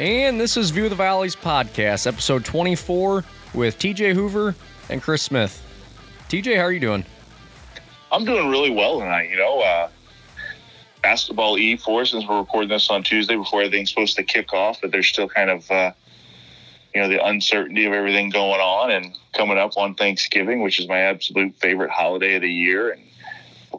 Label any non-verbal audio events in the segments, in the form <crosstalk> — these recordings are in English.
And this is View of the Valleys podcast, episode 24 with TJ Hoover and Chris Smith. TJ, how are you doing? I'm doing really well tonight. You know, uh, basketball E for since we're recording this on Tuesday before everything's supposed to kick off, but there's still kind of, uh, you know, the uncertainty of everything going on and coming up on Thanksgiving, which is my absolute favorite holiday of the year. And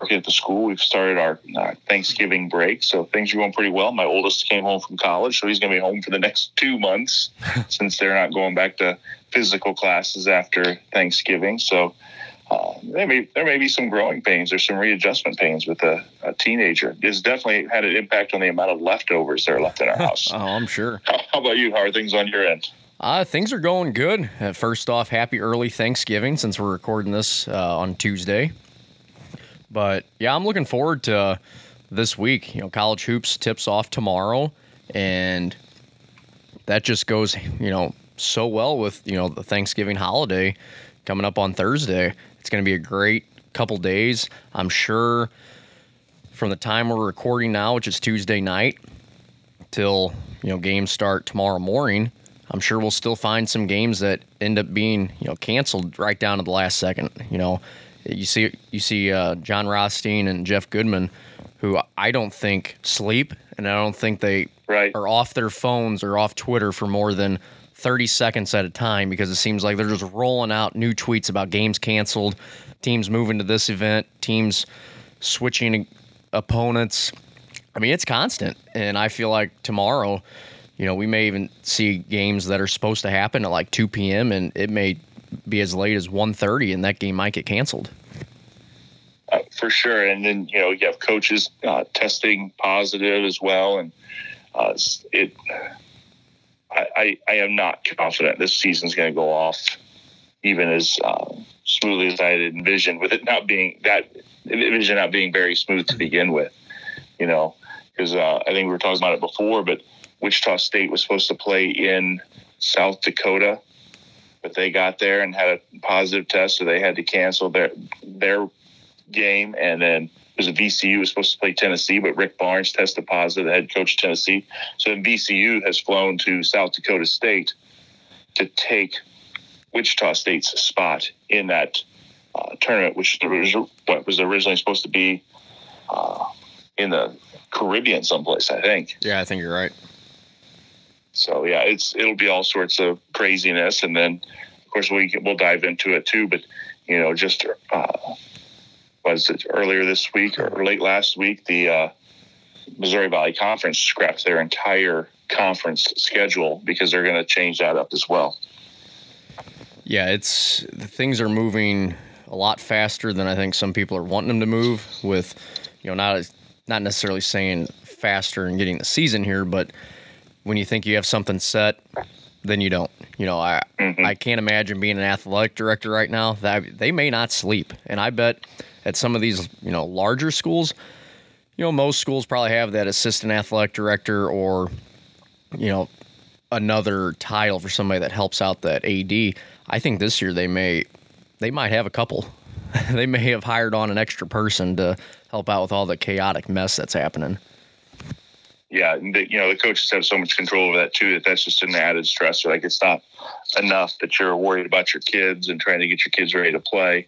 working at the school, we've started our uh, Thanksgiving break, so things are going pretty well. My oldest came home from college, so he's going to be home for the next two months <laughs> since they're not going back to physical classes after Thanksgiving. So uh, there may there may be some growing pains or some readjustment pains with a, a, teenager. It's definitely had an impact on the amount of leftovers that are left in our <laughs> house. oh, I'm sure. How, <laughs> how, about you? How are things on your end? Uh, things are going good. Uh, first off, happy early Thanksgiving since we're recording this uh, on Tuesday. But yeah, I'm looking forward to this week. You know, college hoops tips off tomorrow, and that just goes, you know, so well with you know the Thanksgiving holiday coming up on Thursday. It's going to be a great couple days. I'm sure from the time we're recording now, which is Tuesday night, till you know games start tomorrow morning. I'm sure we'll still find some games that end up being you know canceled right down to the last second. You know, you see you see uh, Jon Rothstein and Jeff Goodman, who I don't think sleep, and I don't think they right. are off their phones or off Twitter for more than 30 seconds at a time because it seems like they're just rolling out new tweets about games canceled, teams moving to this event, teams switching opponents. I mean, it's constant, and I feel like tomorrow, you know, we may even see games that are supposed to happen at like 2 p.m. and it may be as late as 1.30 and that game might get canceled. Uh, for sure. And then, you know, you have coaches uh, testing positive as well. And uh, it, I, I, I, am not confident this season's going to go off even as uh, smoothly as I had envisioned with it not being that envision not being very smooth to begin with, you know, because uh, I think we were talking about it before, but Wichita State was supposed to play in South Dakota but they got there and had a positive test, so they had to cancel their their game. And then it was a VCU was supposed to play Tennessee, but Rick Barnes tested positive, the head coach of Tennessee. So then VCU has flown to South Dakota State to take Wichita State's spot in that uh, tournament, which was what was originally supposed to be uh, in the Caribbean someplace, I think. Yeah, I think you're right. So yeah, it's it'll be all sorts of craziness, and then of course we we'll dive into it too. But you know, just uh, was it earlier this week or late last week? The uh, Missouri Valley Conference scrapped their entire conference schedule because they're going to change that up as well. Yeah, it's things are moving a lot faster than I think some people are wanting them to move. With you know, not not necessarily saying faster and getting the season here, but when you think you have something set, then you don't. You know, I mm-hmm. I can't imagine being an athletic director right now. That they may not sleep, and I bet at some of these you know larger schools, you know most schools probably have that assistant athletic director or you know another title for somebody that helps out that AD. I think this year they may they might have a couple. <laughs> they may have hired on an extra person to help out with all the chaotic mess that's happening yeah, the, you know, the coaches have so much control over that too that that's just an added stressor. Like it's not enough that you're worried about your kids and trying to get your kids ready to play.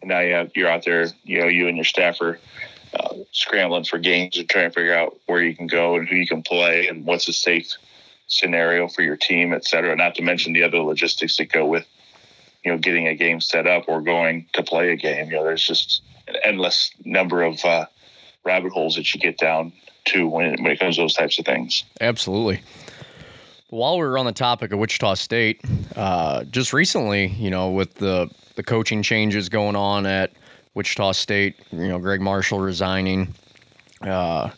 And now you have, you're out there, you know, you and your staff are uh, scrambling for games and trying to figure out where you can go and who you can play and what's a safe scenario for your team, et cetera. Not to mention the other logistics that go with, you know, getting a game set up or going to play a game. You know, there's just an endless number of uh, rabbit holes that you get down too when it, when it comes to those types of things. Absolutely. While we are on the topic of Wichita State, uh, just recently, you know, with the the coaching changes going on at Wichita State, you know, Gregg Marshall resigning. Uh,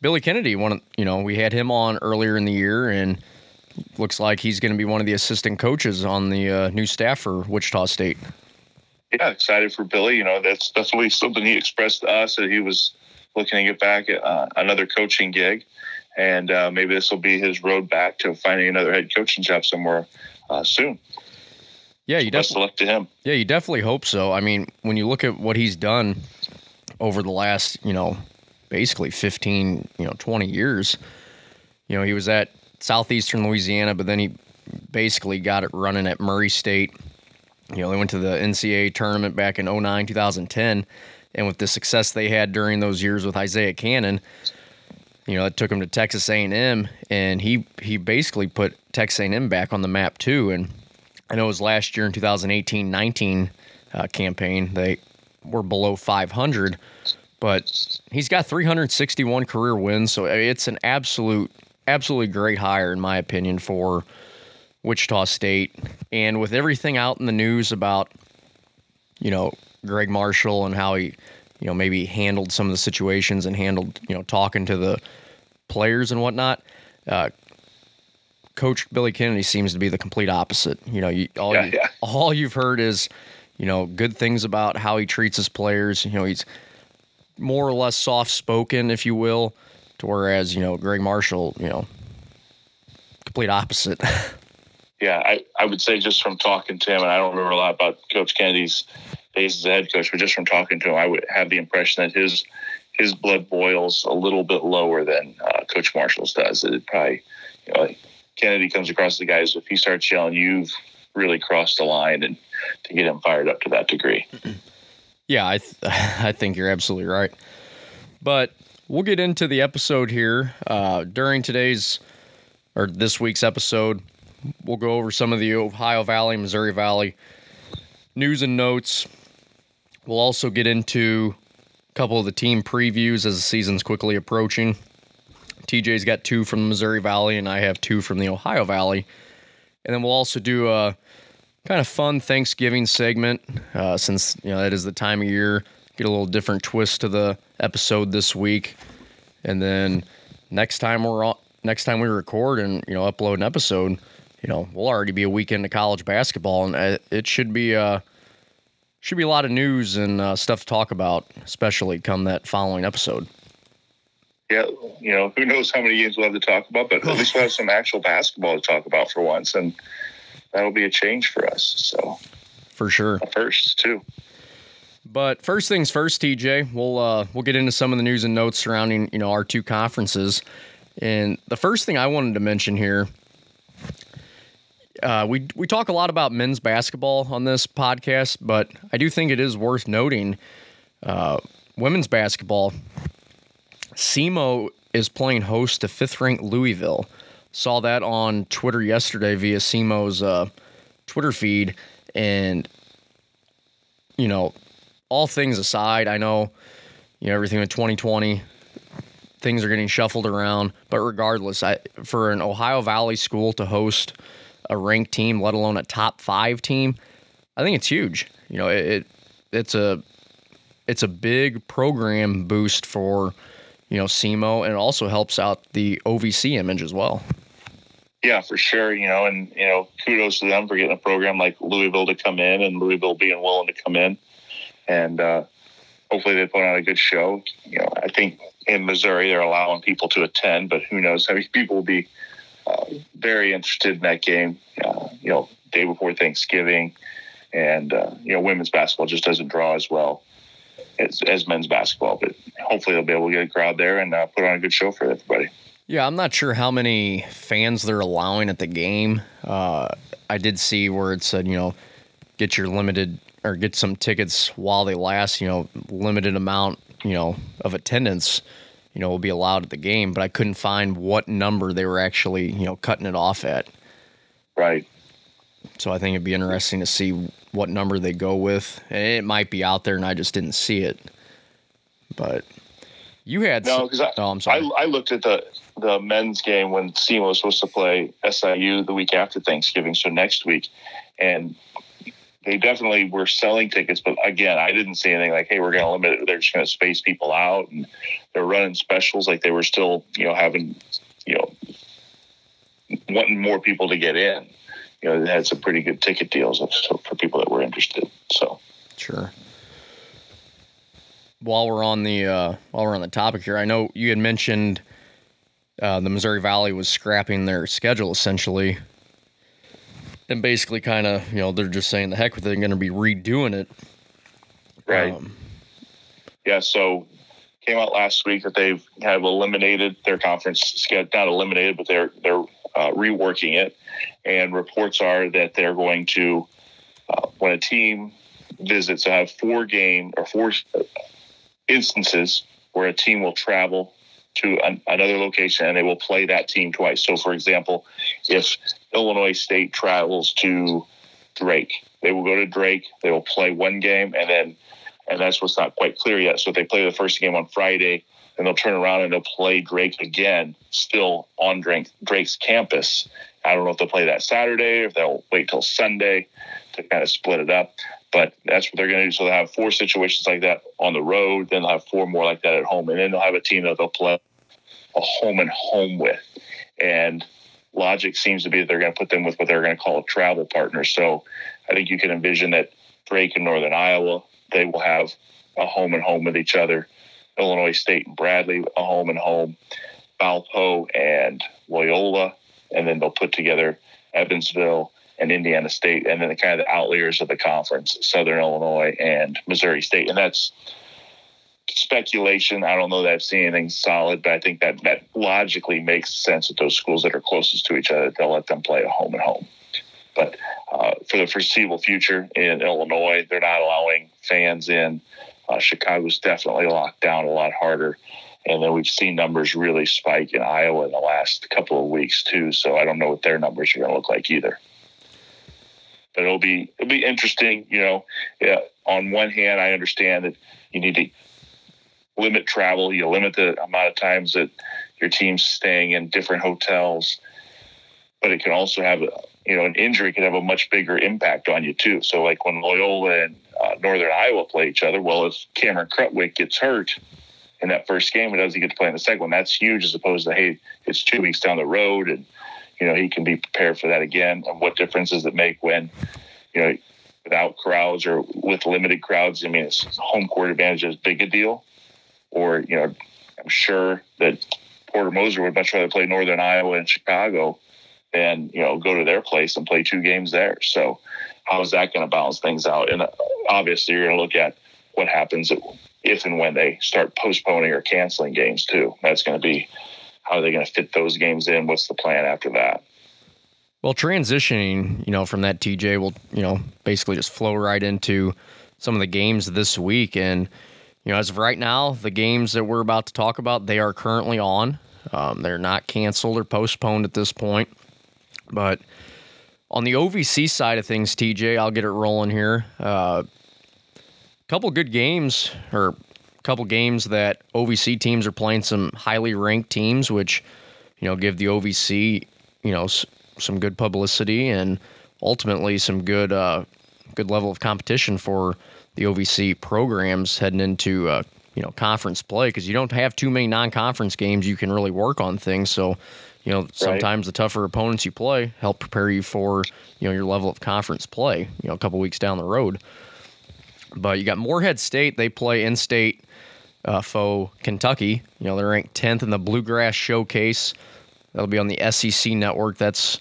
Billy Kennedy, one, of, you know, we had him on earlier in the year, and looks like he's going to be one of the assistant coaches on the uh, new staff for Wichita State. Yeah, excited for Billy. You know, that's definitely something he expressed to us that he was looking to get back at uh, another coaching gig, and uh, maybe this will be his road back to finding another head coaching job somewhere uh, soon. Yeah, you definitely look to him. Yeah, you definitely hope so. I mean, when you look at what he's done over the last, you know, basically 15, you know, 20 years, you know, he was at southeastern Louisiana, but then he basically got it running at Murray State. You know, they went to the NCAA tournament back in 09, 2010, and with the success they had during those years with Isaiah Canaan, you know, it took him to Texas A&M, and he he basically put Texas A&M back on the map too. And I know it was last year in 2018-19 uh, campaign they were below 500, but he's got 361 career wins, so it's an absolute absolutely great hire in my opinion for Wichita State. And with everything out in the news about, you know, Gregg Marshall and how he, you know, maybe handled some of the situations and handled, you know, talking to the players and whatnot. Uh, Coach Billy Kennedy seems to be the complete opposite. You know, you, all Yeah, you, yeah. <laughs> all you've heard is, you know, good things about how he treats his players. You know, he's more or less soft spoken, if you will, to whereas you know Gregg Marshall, you know, complete opposite. <laughs> Yeah, I, I would say just from talking to him, and I don't remember a lot about Coach Kennedy's as head coach, but just from talking to him, I would have the impression that his his blood boils a little bit lower than uh, Coach Marshall's does. It probably, you know, Kennedy comes across the guys if he starts yelling, you've really crossed the line, and to get him fired up to that degree. <clears throat> Yeah, I th- <laughs> I think you're absolutely right. But we'll get into the episode here uh, during today's or this week's episode. We'll go over some of the Ohio Valley, Missouri Valley news and notes. We'll also get into a couple of the team previews as the season's quickly approaching. TJ's got two from the Missouri Valley, and I have two from the Ohio Valley. And then we'll also do a kind of fun Thanksgiving segment uh, since you know that is the time of year. Get a little different twist to the episode this week, and then next time we're on, next time we record and you know upload an episode, you know we'll already be a weekend of college basketball, and uh, it should be uh should be a lot of news and uh, stuff to talk about, especially come that following episode. Yeah, you know, who knows how many games we'll have to talk about, but at least we'll have some actual basketball to talk about for once, and that'll be a change for us. So, For sure. first, too. But first things first, TJ, we'll uh, we'll get into some of the news and notes surrounding you know our two conferences. And the first thing I wanted to mention here, uh, we we talk a lot about men's basketball on this podcast, but I do think it is worth noting uh, women's basketball. SEMO is playing host to fifth-ranked Louisville. Saw that on Twitter yesterday via SEMO's uh, Twitter feed, and you know, all things aside, I know, you know, everything with 2020, things are getting shuffled around. But regardless, I for an Ohio Valley school to host a ranked team, let alone a top five team, I think it's huge. You know, it, it it's a it's a big program boost for you know SEMO, and also helps out the OVC image as well. Yeah, for sure. You know, and you know, kudos to them for getting a program like Louisville to come in, and Louisville being willing to come in, and uh, hopefully they put on a good show. You know, I think in Missouri they're allowing people to attend, but who knows how many <laughs> people will be uh, very interested in that game. Uh, you know, day before Thanksgiving, and uh, you know, women's basketball just doesn't draw as well as, as men's basketball. But hopefully they'll be able to get a crowd there and uh, put on a good show for everybody. Yeah, I'm not sure how many fans they're allowing at the game. Uh, I did see where it said, you know, get your limited or get some tickets while they last. You know, limited amount, you know, of attendance, you know, will be allowed at the game. But I couldn't find what number they were actually, you know, cutting it off at. Right. So I think it'd be interesting to see what number they go with. And it might be out there, and I just didn't see it. But you had No, because I, oh, I'm sorry. I, I looked at the the men's game when SEMO was supposed to play SIU the week after Thanksgiving, so next week, and they definitely were selling tickets. But again, I didn't see anything like, "Hey, we're going to limit it." They're just going to space people out, and they're running specials. Like they were still, you know, having, you know, wanting more people to get in. You know, they had some pretty good ticket deals for people that were interested. So. Sure. While we're on the uh, while we're on the topic here, I know you had mentioned uh, the Missouri Valley was scrapping their schedule essentially, and basically kind of you know they're just saying the heck with it, they're going to be redoing it. Right. Um, Yeah, so came out last week that they've have eliminated their conference schedule. Not eliminated, but they're they're uh, reworking it. And reports are that they're going to, uh, when a team visits, have four game or four instances where a team will travel to an, another location and they will play that team twice. So, for example, if Illinois State travels to Drake, they will go to Drake, they will play one game, and then, and that's what's not quite clear yet. So, if they play the first game on Friday, then they'll turn around and they'll play Drake again, still on Drake, Drake's campus. I don't know if they'll play that Saturday or if they'll wait till Sunday to kind of split it up. But that's what they're going to do. So they'll have four situations like that on the road. Then they'll have four more like that at home, and then they'll have a team that they'll play a home and home with. And logic seems to be that they're going to put them with what they're going to call a travel partner. So I think you can envision that Drake and Northern Iowa, they will have a home and home with each other. Illinois State and Bradley, a home and home. Valpo and Loyola, and then they'll put together Evansville and Indiana State, and then the kind of the outliers of the conference, Southern Illinois and Missouri State, and that's speculation. I don't know that I've seen anything solid, but I think that that logically makes sense that those schools that are closest to each other, they'll let them play a home and home. But uh, for the foreseeable future in Illinois, they're not allowing fans in. Uh, Chicago's definitely locked down a lot harder. And then we've seen numbers really spike in Iowa in the last couple of weeks too. So I don't know what their numbers are going to look like either. But it'll be it'll be interesting. You know, yeah, on one hand, I understand that you need to limit travel. You limit the amount of times that your team's staying in different hotels, but it can also have you know an injury can have a much bigger impact on you too. So like when Loyola and uh, Northern Iowa play each other, well, if Cameron Krutwig gets hurt in that first game, does he get to play in the second one? That's huge as opposed to hey, it's two weeks down the road and you know he can be prepared for that again. And what difference does it make when you know without crowds or with limited crowds? I mean, it's home court advantage is big a deal or you know, I'm sure that Porter Moser would much rather play Northern Iowa and Chicago than you know go to their place and play two games there. So how is that going to balance things out? And uh, obviously, you're going to look at what happens if and when they start postponing or canceling games too. That's going to be how are they going to fit those games in? What's the plan after that? Well, transitioning, you know, from that TJ will, you know, basically just flow right into some of the games this week and you know, as of right now, the games that we're about to talk about, they are currently on. Um, they're not canceled or postponed at this point. But on the OVC side of things, TJ, I'll get it rolling here. A uh, couple good games, or a couple games that OVC teams are playing some highly ranked teams, which you know give the OVC you know s- some good publicity and ultimately some good uh, good level of competition for the OVC programs heading into uh, you know conference play because you don't have too many non-conference games you can really work on things. So you know sometimes right. the tougher opponents you play help prepare you for you know your level of conference play. You know a couple weeks down the road. But you got Morehead State. They play in-state uh, foe Kentucky. You know they're ranked 10th in the Bluegrass Showcase. That'll be on the SEC network. That's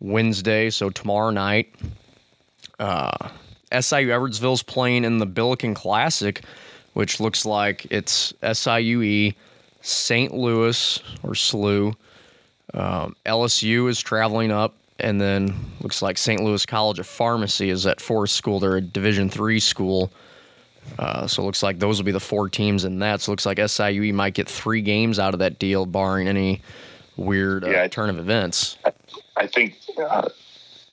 Wednesday, so tomorrow night. Uh, SIU Edwardsville's playing in the Billiken Classic, which looks like it's SIUE, St. Louis or SLU. Um, LSU is traveling up, and then looks like St. Louis College of Pharmacy is at Forest School. They're a Division three school. Uh, so it looks like those will be the four teams in that. So it looks like SIUE might get three games out of that deal, barring any weird uh, yeah, turn of events. I think uh,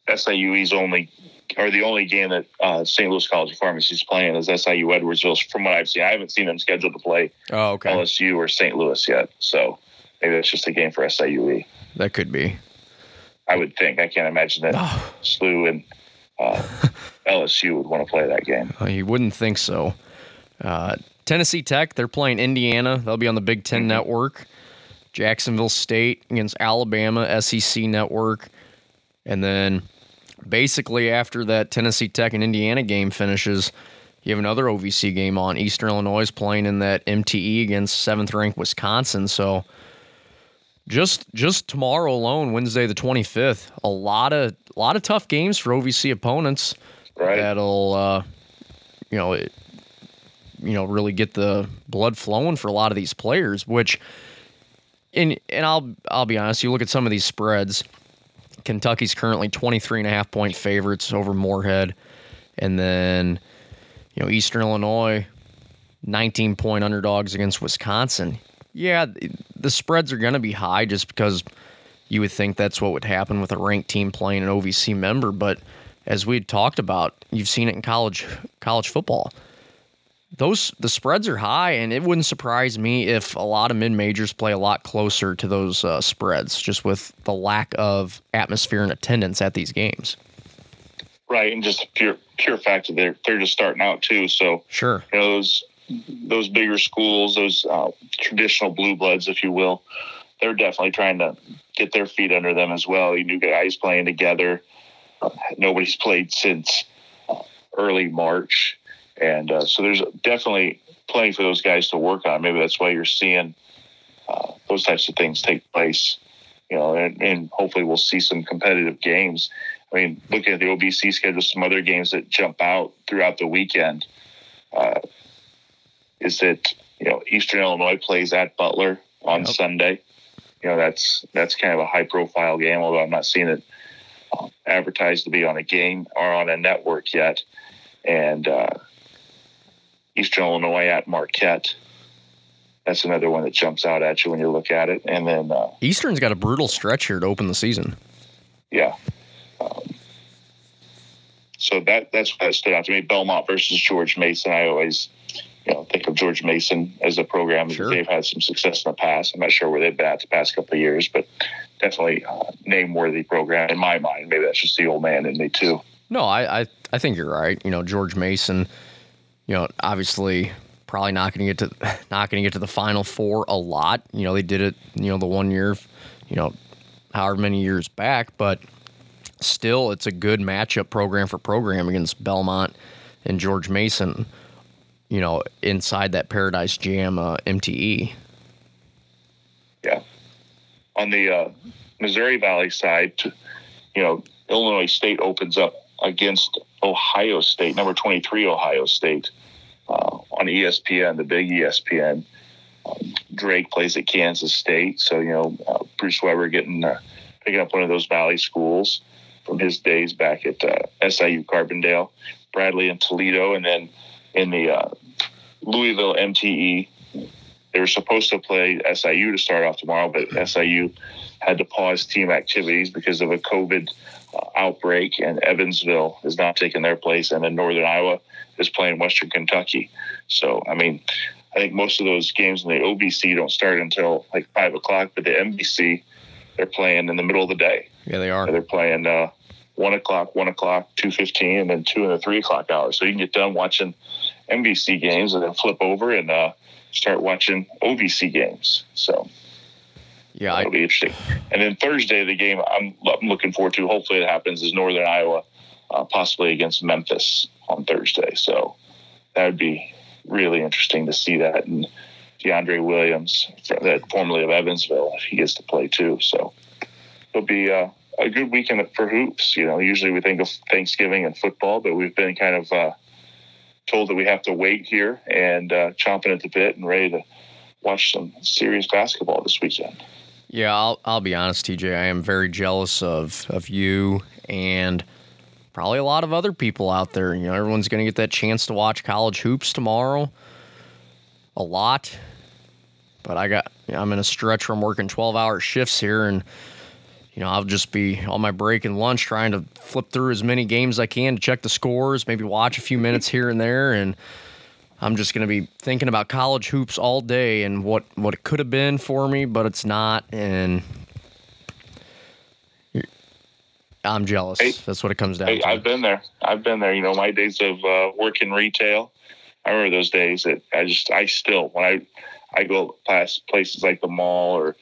SIUE's only or the only game that uh, St. Louis College of Pharmacy is playing is SIU Edwardsville. From what I've seen, I haven't seen them scheduled to play oh, okay. LSU or St. Louis yet. So maybe that's just a game for SIUE. That could be. I would think. I can't imagine that oh. SLU and uh, <laughs> LSU would want to play that game. Uh, you wouldn't think so. Uh, Tennessee Tech, they're playing Indiana. They'll be on the Big 10 mm-hmm. network. Jacksonville State against Alabama, SEC network. And then basically after that Tennessee Tech and Indiana game finishes, you have another OVC game on. Eastern Illinois is playing in that MTE against seventh ranked Wisconsin. So just just tomorrow alone, Wednesday the twenty fifth, a lot of a lot of tough games for OVC opponents. Right. That'll uh, you know it, you know, really get the blood flowing for a lot of these players, which and and I'll I'll be honest, you look at some of these spreads. Kentucky's currently 23 and a half point favorites over Morehead. And then, you know, Eastern Illinois 19 point underdogs against Wisconsin. Yeah, the spreads are going to be high just because you would think that's what would happen with a ranked team playing an OVC member, but as we talked about, you've seen it in college college football. Those the spreads are high, and it wouldn't surprise me if a lot of mid majors play a lot closer to those uh, spreads, just with the lack of atmosphere and attendance at these games. Right, and just pure pure fact that they're they're just starting out too. So sure, you know, those those bigger schools, those uh, traditional blue bloods, if you will, they're definitely trying to get their feet under them as well. You new guys playing together. Uh, nobody's played since uh, early March, and uh, so there's definitely plenty for those guys to work on. Maybe that's why you're seeing uh, those types of things take place. You know, and, and hopefully we'll see some competitive games. I mean, looking at the OVC schedule, some other games that jump out throughout the weekend uh, is that you know Eastern Illinois plays at Butler on yep. Sunday. You know that's that's kind of a high profile game, although I'm not seeing it um, advertised to be on a game or on a network yet. And uh, Eastern Illinois at Marquette. That's another one that jumps out at you when you look at it. And then uh, Eastern's got a brutal stretch here to open the season. Yeah, um, so that that's what stood out to me. Belmont versus George Mason. I always, you know, think of George Mason as a program. Sure. They've had some success in the past. I'm not sure where they've been at the past couple of years, but definitely uh, name worthy program in my mind. Maybe that's just the old man in me too. No, I, I I think you're right. You know, George Mason. You know, obviously probably not going to get to <laughs> not going to get to the final four a lot. You know, they did it. You know, the one year. You know, however many years back, but still, it's a good matchup program for program against Belmont and George Mason. You know, inside that Paradise Jam uh, MTE. Yeah. On the uh, Missouri Valley side, you know, Illinois State opens up against Ohio State, number 23 Ohio State, uh, on ESPN, the big ESPN. Um, Drake plays at Kansas State, so you know uh, Bruce Weber getting uh, picking up one of those Valley schools from his days back at uh, SIU Carbondale, Bradley and Toledo, and then in the uh, Louisville MTE. They were supposed to play SIU to start off tomorrow, but SIU had to pause team activities because of a COVID uh, outbreak, and Evansville is not taking their place, and then Northern Iowa is playing Western Kentucky. So, I mean, I think most of those games in the OVC don't start until like five o'clock, but the MVC they're playing in the middle of the day. Yeah, they are. They're playing uh, one o'clock, one o'clock, two fifteen, and then two and the three o'clock hours. So you can get done watching MVC games and then flip over and uh, start watching OVC games. So yeah, that'll I, be interesting. And then Thursday, the game I'm, I'm, looking forward to. Hopefully, it happens is Northern Iowa, uh, possibly against Memphis on Thursday. So that would be really interesting to see that. And DeAndre Williams, that formerly of Evansville, if he gets to play too. So it'll be uh, a good weekend for hoops. You know, usually we think of Thanksgiving and football, but we've been kind of uh, told that we have to wait here and uh, chomping at the bit and ready to watch some serious basketball this weekend. Yeah, I'll I'll be honest, TJ. I am very jealous of of you and probably a lot of other people out there. You know, everyone's going to get that chance to watch college hoops tomorrow. A lot, but I got you know, I'm in a stretch I'm working 12 hour shifts here, and you know, I'll just be on my break and lunch trying to flip through as many games as I can to check the scores, maybe watch a few minutes here and there. And I'm just going to be thinking about college hoops all day and what, what it could have been for me, but it's not. And I'm jealous. Hey, That's what it comes down hey, to. I've been there. I've been there. You know, my days of uh, working retail, I remember those days that I just, I still, when I, I go past places like the mall or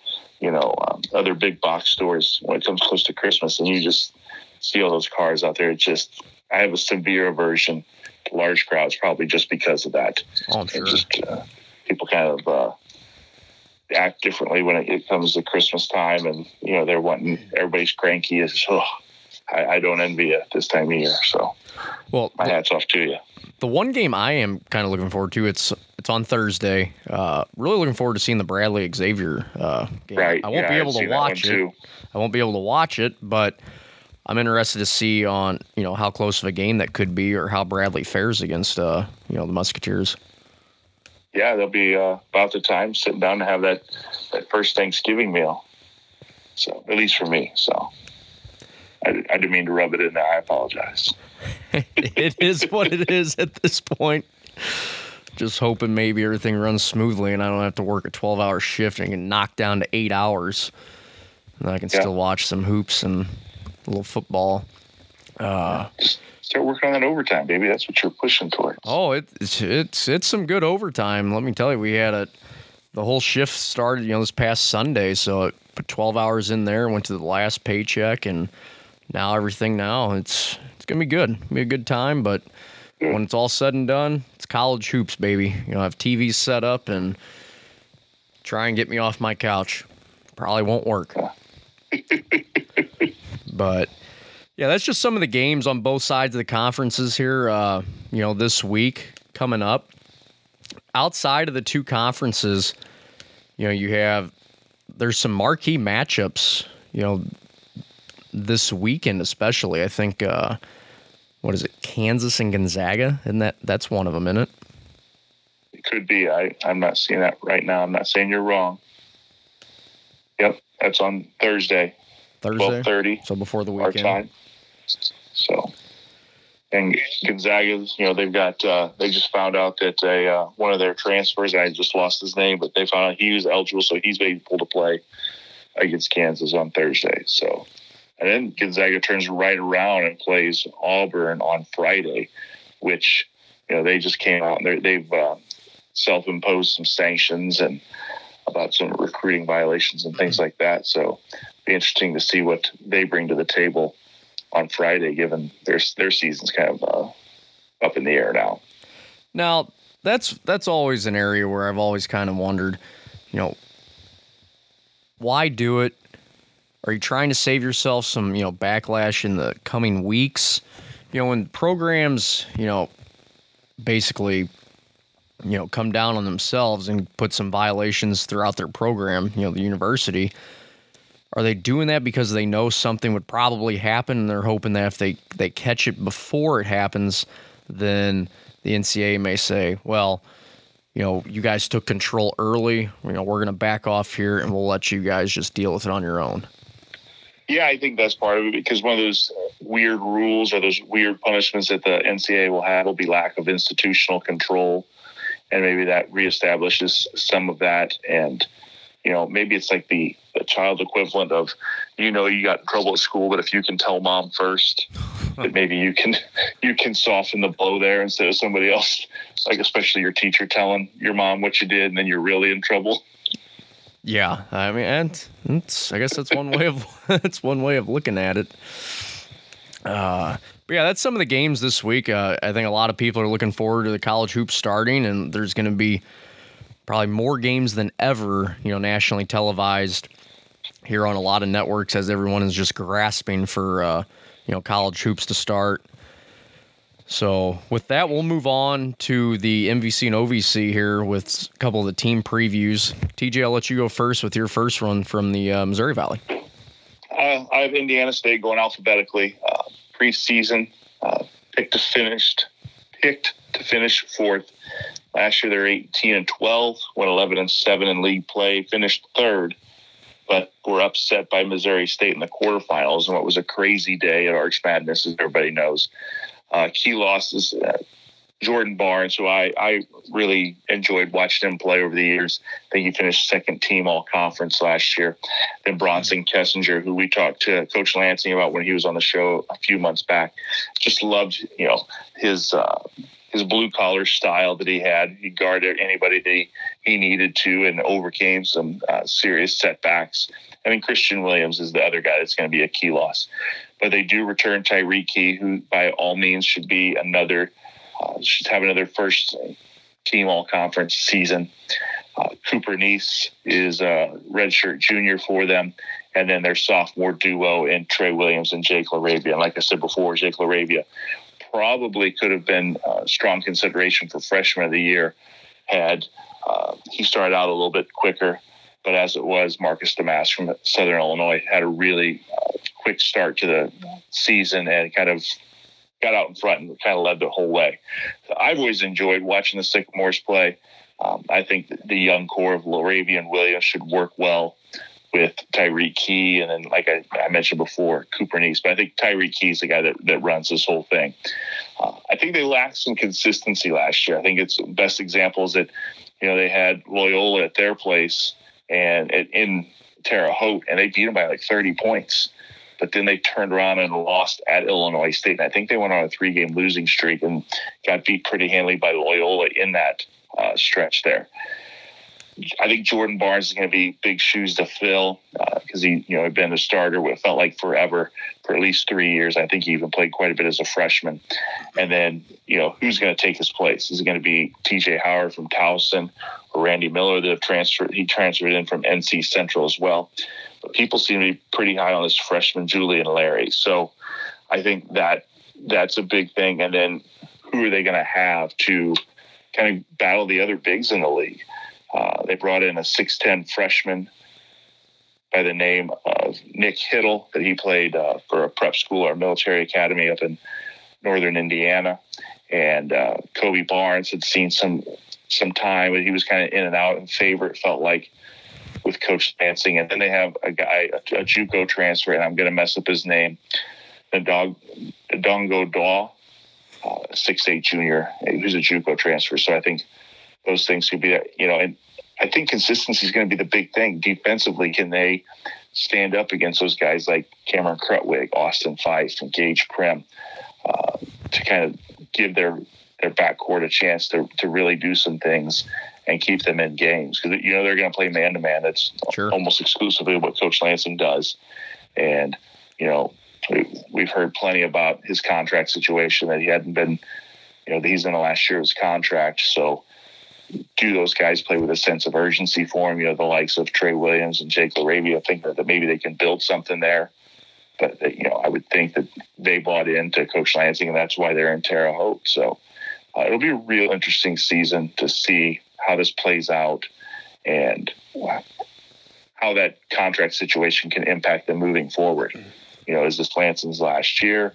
you know, um, other big box stores when it comes close to Christmas, and you just see all those cars out there. It just, I have a severe aversion large crowds, probably just because of that. Oh, sure. just uh, people kind of uh, act differently when it, it, comes to Christmas time, and you know they're wanting everybody's cranky. Is <laughs> oh, I, I don't envy you this time of year. So, well, my hats off to you. The one game I am kind of looking forward to it's it's on Thursday. Uh, really looking forward to seeing the Bradley Xavier uh, game. Right. I won't yeah, be able to watch it. Too. I won't be able to watch it, but I'm interested to see on you know how close of a game that could be, or how Bradley fares against uh, you know the Musketeers. Yeah, they'll be uh, about the time sitting down to have that that first Thanksgiving meal. So at least for me. So I, I didn't mean to rub it in there. I apologize. <laughs> <laughs> it is what it is at this point. Just hoping maybe everything runs smoothly and I don't have to work a 12 hour shift and get knocked down to eight hours. And I can yeah. still watch some hoops and a little football. Uh, start working on that overtime, baby. That's what you're pushing towards. Oh, it, it's it's it's some good overtime. Let me tell you, we had a the whole shift started, you know, this past Sunday. So it put 12 hours in there, went to the last paycheck, and now everything now it's it's gonna be good. It'll be a good time, but when it's all said and done, it's college hoops, baby. You know, I have TVs set up and try and get me off my couch. Probably won't work. <laughs> but yeah, that's just some of the games on both sides of the conferences here. Uh, you know, this week coming up. Outside of the two conferences, you know, you have there's some marquee matchups. You know, this weekend especially. I think uh, what is it, Kansas and Gonzaga? and that that's one of them, isn't it? It could be. I I'm not seeing that right now. I'm not saying you're wrong. Yep, that's on Thursday. Thursday, twelve thirty. So before the weekend. Our time. So, and Gonzaga's, you know, they've got uh, they just found out that a uh, one of their transfers, I just lost his name, but they found out he was eligible, so he's able to play against Kansas on Thursday. So, and then Gonzaga turns right around and plays Auburn on Friday, which you know they just came out and they've uh, self-imposed some sanctions and about some recruiting violations and things like that. So, be interesting to see what they bring to the table on Friday, given their their season's kind of uh, up in the air now. Now that's that's always an area where I've always kind of wondered, you know, why do it? Are you trying to save yourself some, you know, backlash in the coming weeks? You know, when programs, you know, basically, you know, come down on themselves and put some violations throughout their program, you know, the university are they doing that because they know something would probably happen and they're hoping that if they, they catch it before it happens, then the NCAA may say, well, you know, you guys took control early. You know, we're going to back off here and we'll let you guys just deal with it on your own. Yeah, I think that's part of it because one of those weird rules or those weird punishments that the NCAA will have will be lack of institutional control. And maybe that reestablishes some of that. And, you know, maybe it's like the child equivalent of, you know, you got in trouble at school, but if you can tell mom first, <laughs> that maybe you can you can soften the blow there instead of somebody else, like especially your teacher telling your mom what you did, and then you're really in trouble. Yeah, I mean, and I guess that's one way of <laughs> that's one way of looking at it. Uh, but yeah, that's some of the games this week. Uh, I think a lot of people are looking forward to the college hoops starting, and there's going to be probably more games than ever, you know, nationally televised here on a lot of networks as everyone is just grasping for uh, you know college hoops to start. So with that, we'll move on to the MVC and OVC here with a couple of the team previews. TJ, I'll let you go first with your first run from the uh, Missouri Valley. Uh, I have Indiana State going alphabetically. Uh, preseason uh, picked to finished picked to finish fourth. Last year they're 18 and 12, went 11 and 7 in league play, finished third but were upset by Missouri State in the quarterfinals and what was a crazy day at Arch Madness, as everybody knows. Uh, key losses. Uh, Jordan Barnes, who I, I really enjoyed watching him play over the years. I think he finished second team all conference last year. Then Bronson Kessinger, who we talked to Coach Lansing about when he was on the show a few months back. Just loved, you know, his uh, his blue collar style that he had. He guarded anybody that he, he needed to and overcame some uh, serious setbacks. I mean, Christian Williams is the other guy that's going to be a key loss. But they do return Tyreke Key, who by all means should be another, uh, should have another first team all conference season. Uh, Cooper Neese is a redshirt junior for them. And then their sophomore duo in Trey Williams and Jake LaRavia. And like I said before, Jake LaRavia probably could have been a strong consideration for freshman of the year had uh, he started out a little bit quicker. But as it was, Marcus Domask from Southern Illinois had a really uh, quick start to the season and kind of got out in front and kind of led the whole way. So I've always enjoyed watching the Sycamores play. Um, I think the young core of LaRavia and Williams should work well with Tyreke Key and then, like I, I, mentioned before, Cooper Neese. But I think Tyreke Key is the guy that, that runs this whole thing. Uh, I think they lacked some consistency last year. I think it's best examples that, you know, they had Loyola at their place and in Terre Haute, and they beat them by like 30 points. But then they turned around and lost at Illinois State. And I think they went on a three game losing streak and got beat pretty handily by Loyola in that uh, stretch there. I think Jordan Barnes is going to be big shoes to fill because uh, he, you know, had been a starter. What felt like forever for at least three years. I think he even played quite a bit as a freshman. And then, you know, who's going to take his place? Is it going to be T.J. Howard from Towson or Randy Miller that transferred? He transferred in from NC Central as well. But people seem to be pretty high on this freshman Julian Larry. So I think that that's a big thing. And then who are they going to have to kind of battle the other bigs in the league? Uh, they brought in a 6'10 freshman by the name of Nick Hittle that he played uh, for a prep school or military academy up in northern Indiana. And uh, Kobe Barnes had seen some some time, but he was kind of in and out in favor. It felt like with Coach Lansing, and then they have a guy, a, a JUCO transfer, and I'm going to mess up his name, the dog, Ndongo Ndaw, uh, six eight junior, who's a JUCO transfer. So I think those things could be, you know, and I think consistency is going to be the big thing. Defensively, can they stand up against those guys like Cameron Krutwig, Austin Phyfe, and Gaige Prim uh, to kind of give their their backcourt a chance to to really do some things and keep them in games because you know they're going to play man to man. That's sure. almost exclusively what Coach Lansing does, and you know we've heard plenty about his contract situation that he hadn't been, you know, he's in the last year of his contract, so do those guys play with a sense of urgency for him? You know, the likes of Trey Williams and Jake LaRavia think that, maybe they can build something there. But, that, you know, I would think that they bought into Coach Lansing, and that's why they're in Terre Haute. So uh, it'll be a real interesting season to see how this plays out and how that contract situation can impact them moving forward. You know, is this Lansing's last year,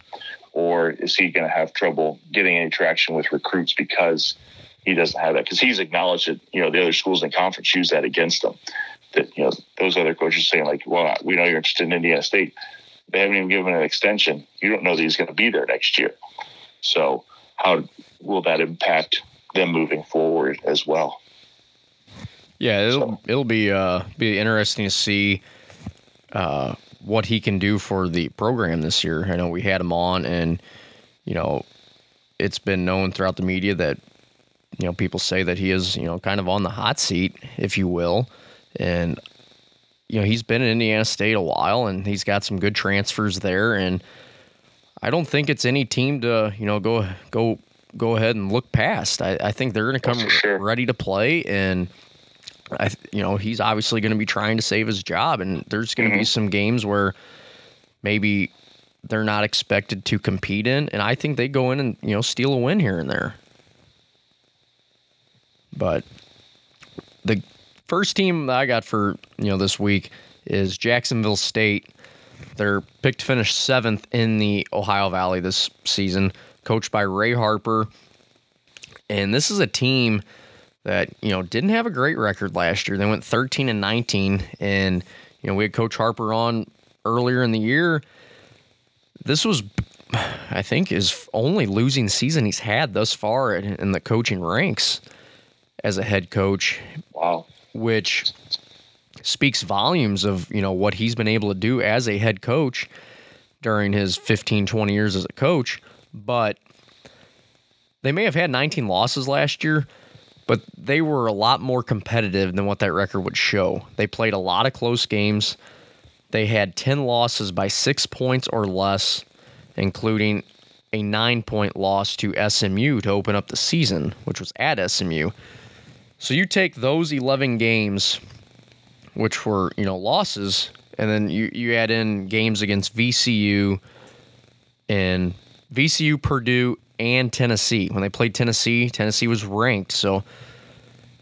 or is he going to have trouble getting any traction with recruits because – he doesn't have that because he's acknowledged that you know the other schools in the conference use that against him. That you know those other coaches saying like, well, we know you're interested in Indiana State. They haven't even given an extension. You don't know that he's going to be there next year. So how will that impact them moving forward as well? Yeah, it'll so. it'll be uh, be interesting to see uh, what he can do for the program this year. I know we had him on, and you know, it's been known throughout the media that you know, people say that he is, you know, kind of on the hot seat, if you will. And, you know, he's been in Indiana State a while and he's got some good transfers there. And I don't think it's any team to, you know, go, go, go ahead and look past. I, I think they're going to come sure. ready to play. And, I, you know, he's obviously going to be trying to save his job. And there's going to mm-hmm. be some games where maybe they're not expected to compete in. And I think they go in and, you know, steal a win here and there. But the first team that I got for you know this week is Jacksonville State. They're picked to finish seventh in the Ohio Valley this season, coached by Ray Harper. And this is a team that you know didn't have a great record last year. They went 13 and 19, and you know we had Coach Harper on earlier in the year. This was, I think, his only losing season he's had thus far in the coaching ranks as a head coach. Wow. Which speaks volumes of, you know, what he's been able to do as a head coach during his 15, 20 years as a coach. But they may have had 19 losses last year, but they were a lot more competitive than what that record would show. They played a lot of close games. They had 10 losses by six points or less, including a nine point loss to SMU to open up the season, which was at SMU. So you take those 11 games, which were, you know, losses, and then you, you add in games against VCU and VCU, Purdue, and Tennessee. When they played Tennessee, Tennessee was ranked. So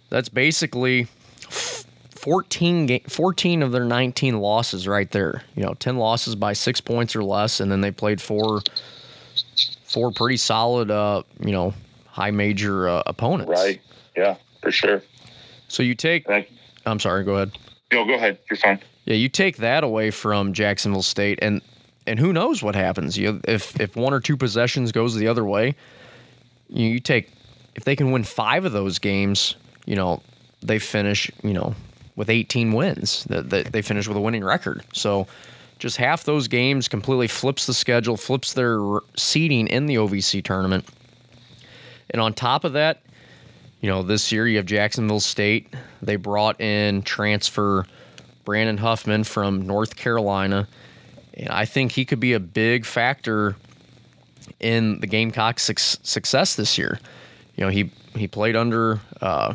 that's basically 14, ga- 14 of their 19 losses right there. You know, 10 losses by six points or less, and then they played four, four pretty solid, uh, you know, high major uh, opponents. Right. Yeah, for sure. So you take. I, I'm sorry. Go ahead. no, go ahead. You're fine. Yeah, you take that away from Jacksonville State, and and who knows what happens? You if if one or two possessions goes the other way, you, you take if they can win five of those games, you know, they finish, you know, with 18 wins. That they, they finish with a winning record. So just half those games completely flips the schedule, flips their seeding in the OVC tournament. And on top of that, you know, this year you have Jacksonville State. They brought in transfer Brandon Huffman from North Carolina. And I think he could be a big factor in the Gamecocks' success this year. You know, he he played under uh,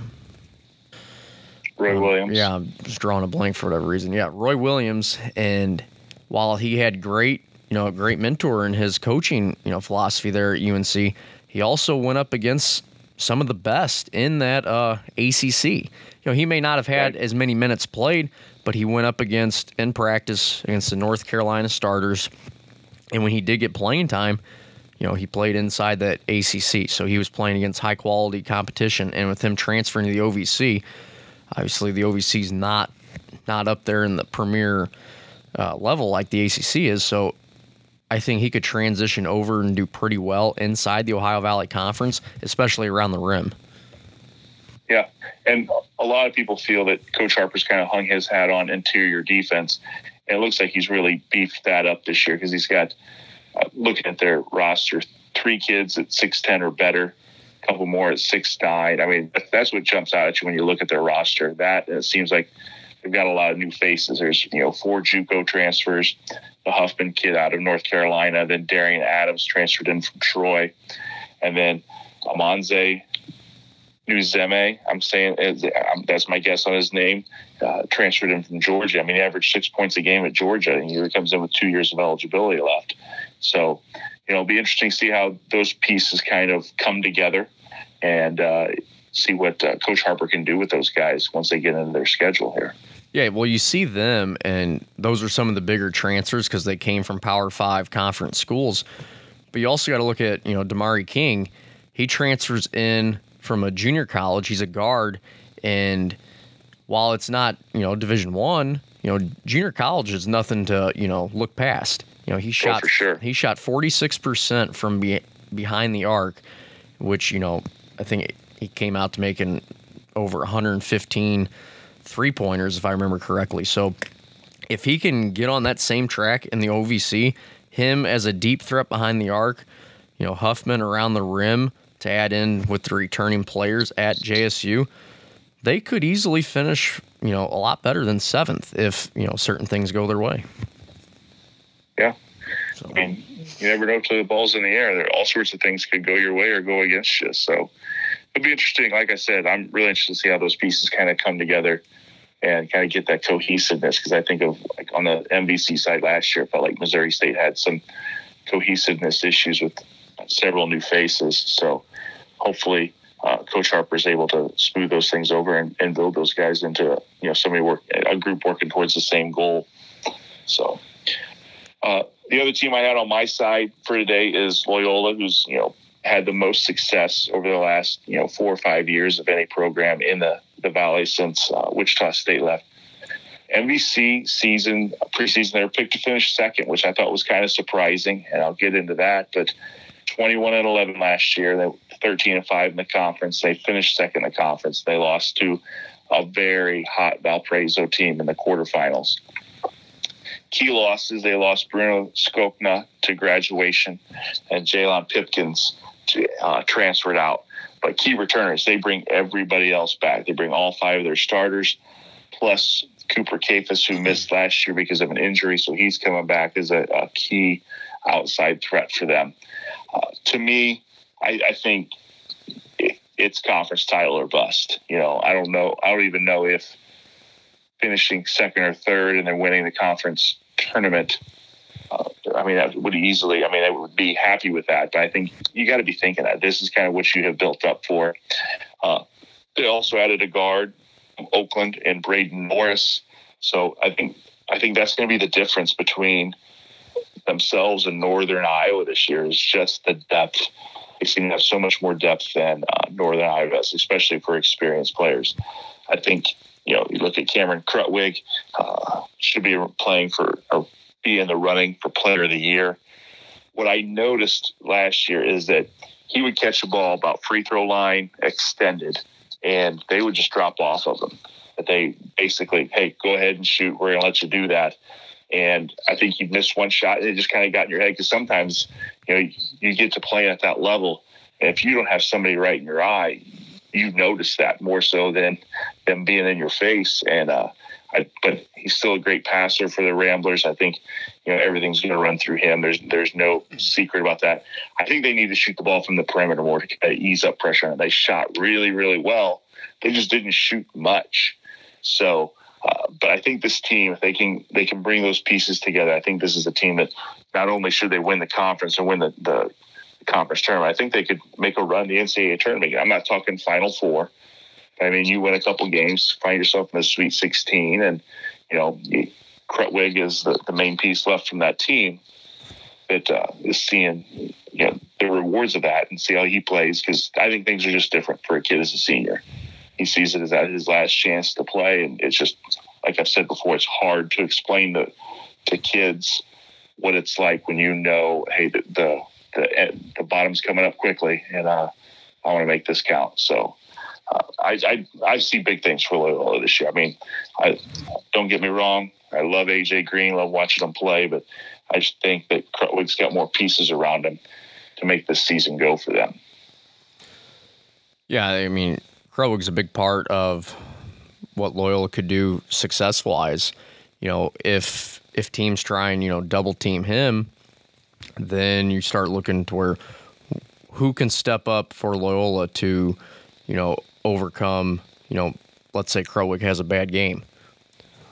Roy um, Williams. Yeah, I'm just drawing a blank for whatever reason. Yeah, Roy Williams, and while he had great, you know, a great mentor in his coaching, you know, philosophy there at UNC, he also went up against some of the best in that uh, ACC. You know, he may not have had as many minutes played, but he went up against in practice against the North Carolina starters, and when he did get playing time, you know, he played inside that ACC, so he was playing against high quality competition. And with him transferring to the OVC, obviously the OVC is not not up there in the premier uh, level like the ACC is. So I think he could transition over and do pretty well inside the Ohio Valley Conference, especially around the rim. Yeah, and a lot of people feel that Coach Harper's kind of hung his hat on interior defense, and it looks like he's really beefed that up this year because he's got uh, looking at their roster, three kids at six ten or better, a couple more at six nine. I mean, that's what jumps out at you when you look at their roster. That it seems like they've got a lot of new faces. There's you know four JUCO transfers, the Huffman kid out of North Carolina, then Darian Adams transferred in from Troy, and then Amanze Nuzeme, I'm saying um, that's my guess on his name, uh, transferred in from Georgia. I mean, he averaged six points a game at Georgia, and he comes in with two years of eligibility left. So, you know, it'll be interesting to see how those pieces kind of come together and uh, see what uh, Coach Harper can do with those guys once they get into their schedule here. Yeah, well, you see them, and those are some of the bigger transfers because they came from Power Five conference schools. But you also got to look at you know Demaree King. He transfers in from a junior college. He's a guard, and while it's not you know Division One, you know junior college is nothing to you know look past. You know he oh, shot for sure. he shot forty six percent from be, behind the arc, which you know I think he came out to making over 115 three pointers, if I remember correctly. So if he can get on that same track in the OVC, him as a deep threat behind the arc, you know, Huffman around the rim to add in with the returning players at JSU, they could easily finish, you know, a lot better than seventh if, you know, certain things go their way. Yeah. So, I mean, you never know till the ball's in the air. There all sorts of things could go your way or go against you. So it'll be interesting. Like I said, I'm really interested to see how those pieces kind of come together and kind of get that cohesiveness. Because I think of like on the MVC side last year, it felt like Missouri State had some cohesiveness issues with several new faces. So hopefully. Uh, Coach Harper is able to smooth those things over and, and build those guys into you know somebody work a group working towards the same goal. So uh, the other team I had on my side for today is Loyola, who's you know had the most success over the last you know four or five years of any program in the the Valley since uh, Wichita State left. MVC season preseason, they were picked to finish second, which I thought was kind of surprising, and I'll get into that. But 21 and 11 last year, they 13 and five in the conference. They finished second in the conference. They lost to a very hot Valparaiso team in the quarterfinals key losses. They lost Bruno Skokna to graduation and Jalon Pipkins uh, transferred out. But key returners, they bring everybody else back. They bring all five of their starters, plus Cooper Kaifes, who missed last year because of an injury. So he's coming back as a, a key outside threat for them. Uh, to me, I, I think it, it's conference title or bust. You know, I don't know. I don't even know if finishing second or third and then winning the conference tournament. I mean, that would easily. I mean, I would be happy with that. But I think you got to be thinking that this is kind of what you have built up for. Uh, they also added a guard from Oakland and Braden Norris. So I think I think that's going to be the difference between themselves and Northern Iowa this year is just the depth. They seem to have so much more depth than uh, Northern Iowa especially for experienced players. I think you know you look at Cameron Krutwig, uh, should be playing for or be in the running for Player of the Year. What I noticed last year is that he would catch a ball about free throw line extended, and they would just drop off of him. That they basically, hey, go ahead and shoot. We're gonna let you do that. And I think you missed one shot. And it just kind of got in your head because sometimes, you know, you get to play at that level. And if you don't have somebody right in your eye, you notice that more so than them being in your face. And, uh, I, but he's still a great passer for the Ramblers. I think, you know, everything's going to run through him. There's, there's no secret about that. I think they need to shoot the ball from the perimeter more to ease up pressure. And they shot really, really well. They just didn't shoot much. So, uh, but I think this team, if they can, they can bring those pieces together. I think this is a team that not only should they win the conference and win the, the conference tournament, I think they could make a run the NCAA tournament. I'm not talking Final Four. I mean, you win a couple games, find yourself in the Sweet 16, and you know, Krutwig is the, the main piece left from that team that uh, is seeing you know the rewards of that and see how he plays because I think things are just different for a kid as a senior he sees it as his last chance to play, and it's just like I've said before, it's hard to explain to to kids what it's like when you know, hey, the the the, the bottom's coming up quickly, and uh, I want to make this count. So. I, I I see big things for Loyola this year. I mean, I don't get me wrong. I love AJ Green, love watching him play, but I just think that Krutwig's got more pieces around him to make this season go for them. Yeah, I mean, Krutwig's a big part of what Loyola could do success wise. You know, if if teams try and you know double team him, then you start looking to where who can step up for Loyola to, you know, overcome. You know, let's say Krutwig has a bad game.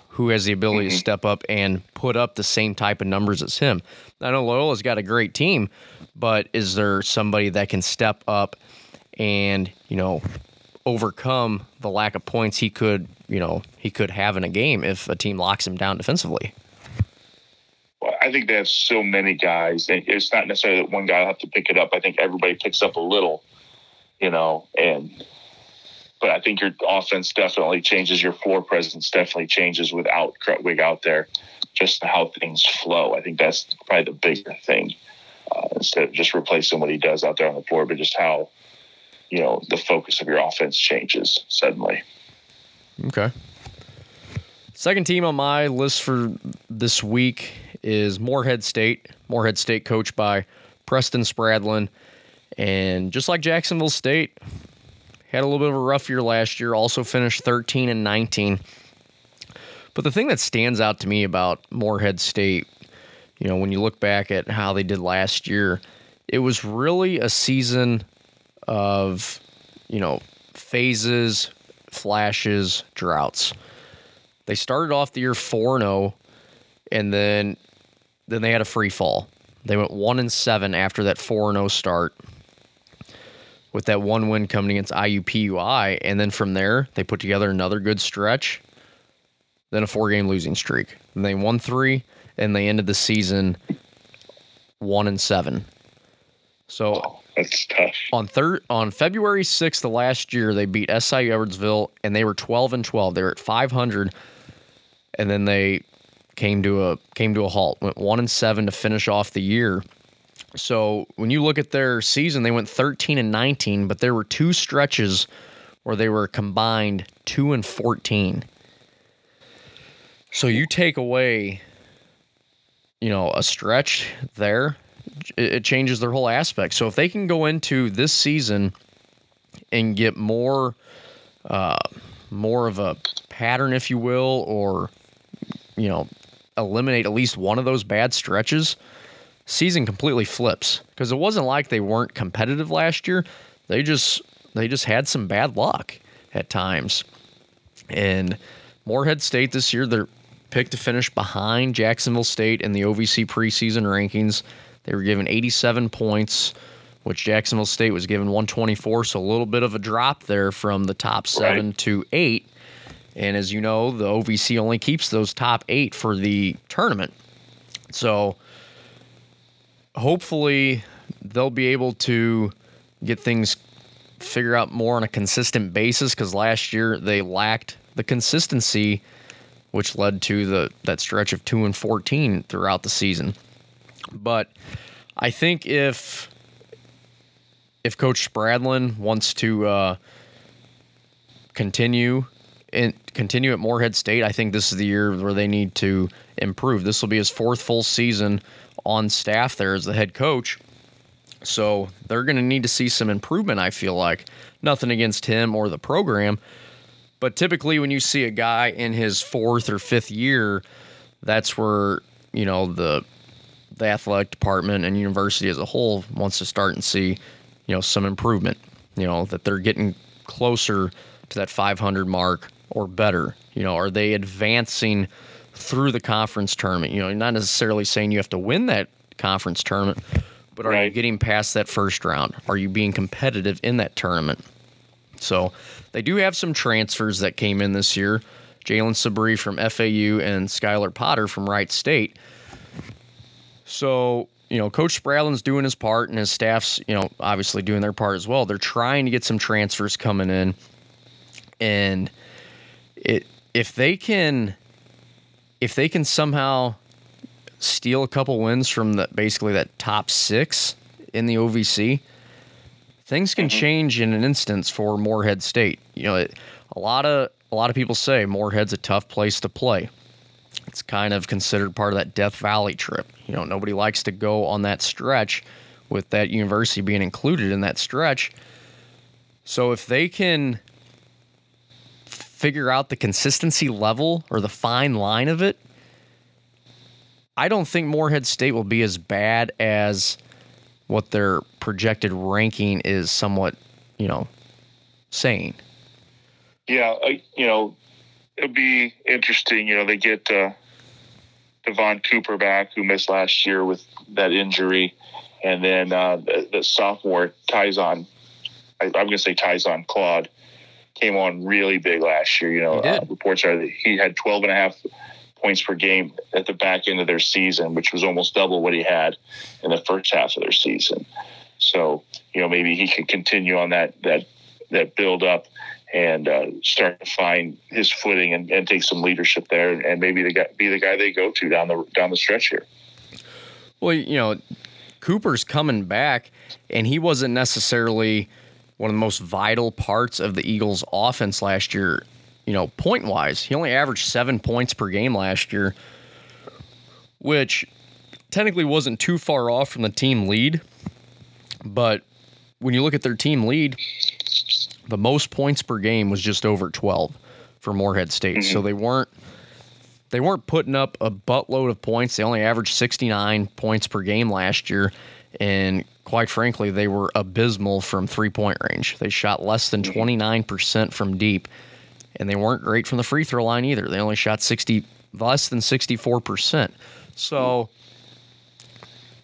Who has the ability mm-hmm. to step up and put up the same type of numbers as him? I know Loyola's got a great team, but is there somebody that can step up and you know overcome the lack of points he could, you know, he could have in a game if a team locks him down defensively. Well, I think they have so many guys. It's not necessarily that one guy will have to pick it up. I think everybody picks up a little, you know, and but I think your offense definitely changes. Your floor presence definitely changes without Krutwig out there. Just how things flow. I think that's probably the bigger thing. Uh, instead of just replacing what he does out there on the floor, but just how you know the focus of your offense changes suddenly. Okay. Second team on my list for this week is Morehead State. Morehead State coached by Preston Spradlin. And just like Jacksonville State, had a little bit of a rough year last year, also finished 13 and 19. But the thing that stands out to me about Morehead State, you know, when you look back at how they did last year, it was really a season of, you know, phases, flashes, droughts. They started off the year 4 0 and then then they had a free fall. They went 1 and 7 after that 4 0 start with that one win coming against IUPUI and then from there they put together another good stretch. Then a four game losing streak. And they won 3 and they ended the season 1 and 7. So oh, that's tough. On third on February 6th of last year, they beat SIU Edwardsville and they were 12 and 12. They were at 500 and then they came to a came to a halt. Went 1 and 7 to finish off the year. So, when you look at their season, they went 13 and 19, but there were two stretches where they were combined 2 and 14. So, you take away you know, a stretch there it changes their whole aspect. So if they can go into this season and get more, uh, more of a pattern, if you will, or you know, eliminate at least one of those bad stretches, season completely flips. Because it wasn't like they weren't competitive last year; they just they just had some bad luck at times. And Morehead State this year, they're picked to finish behind Jacksonville State in the OVC preseason rankings. They were given 87 points, which Jacksonville State was given 124, so a little bit of a drop there from the top seven right. to eight. And as you know, the OVC only keeps those top eight for the tournament. So hopefully they'll be able to get things figure out more on a consistent basis because last year they lacked the consistency which led to the that stretch of 2 and 14 throughout the season. But I think if if coach Spradlin wants to uh, continue and continue at Morehead State, I think this is the year where they need to improve. This will be his fourth full season on staff there as the head coach. So they're going to need to see some improvement, I feel like. Nothing against him or the program. But typically, when you see a guy in his fourth or fifth year, that's where, you know, the the athletic department and university as a whole wants to start and see, you know, some improvement. You know, that they're getting closer to that 500 mark or better. You know, are they advancing through the conference tournament? You know, not necessarily saying you have to win that conference tournament, but are right. you getting past that first round? Are you being competitive in that tournament? So they do have some transfers that came in this year. Jalen Sabri from FAU and Skylar Potter from Wright State. So, you know, Coach Spradlin's doing his part and his staff's, you know, obviously doing their part as well. They're trying to get some transfers coming in. And it if they can if they can somehow steal a couple wins from the basically that top six in the OVC, things can mm-hmm. change in an instance for Morehead State. You know, it, a lot of a lot of people say Morehead's a tough place to play. It's kind of considered part of that Death Valley trip. You know, nobody likes to go on that stretch with that university being included in that stretch. So if they can figure out the consistency level or the fine line of it, I don't think Morehead State will be as bad as what their projected ranking is somewhat, you know, saying. Yeah, you know, it'd be interesting. You know, they get uh, Devon Cooper back, who missed last year with that injury, and then uh, the, the sophomore Tyson. I, am going to say Tyson Claude came on really big last year. You know, uh, reports are that he had 12 and a half points per game at the back end of their season, which was almost double what he had in the first half of their season. So, you know, maybe he can continue on that that that build up and uh, start to find his footing and, and take some leadership there, and maybe the guy, be the guy they go to down the down the stretch here. Well, you know, Cooper's coming back, and he wasn't necessarily one of the most vital parts of the Eagles' offense last year you know, point wise, he only averaged seven points per game last year, which technically wasn't too far off from the team lead. But when you look at their team lead, the most points per game was just over 12 for Morehead State. Mm-hmm. So they weren't they weren't putting up a buttload of points. They only averaged 69 points per game last year. And quite frankly, they were abysmal from three point range. They shot less than 29% mm-hmm. from deep and they weren't great from the free throw line either. They only shot 60 less than 64%. So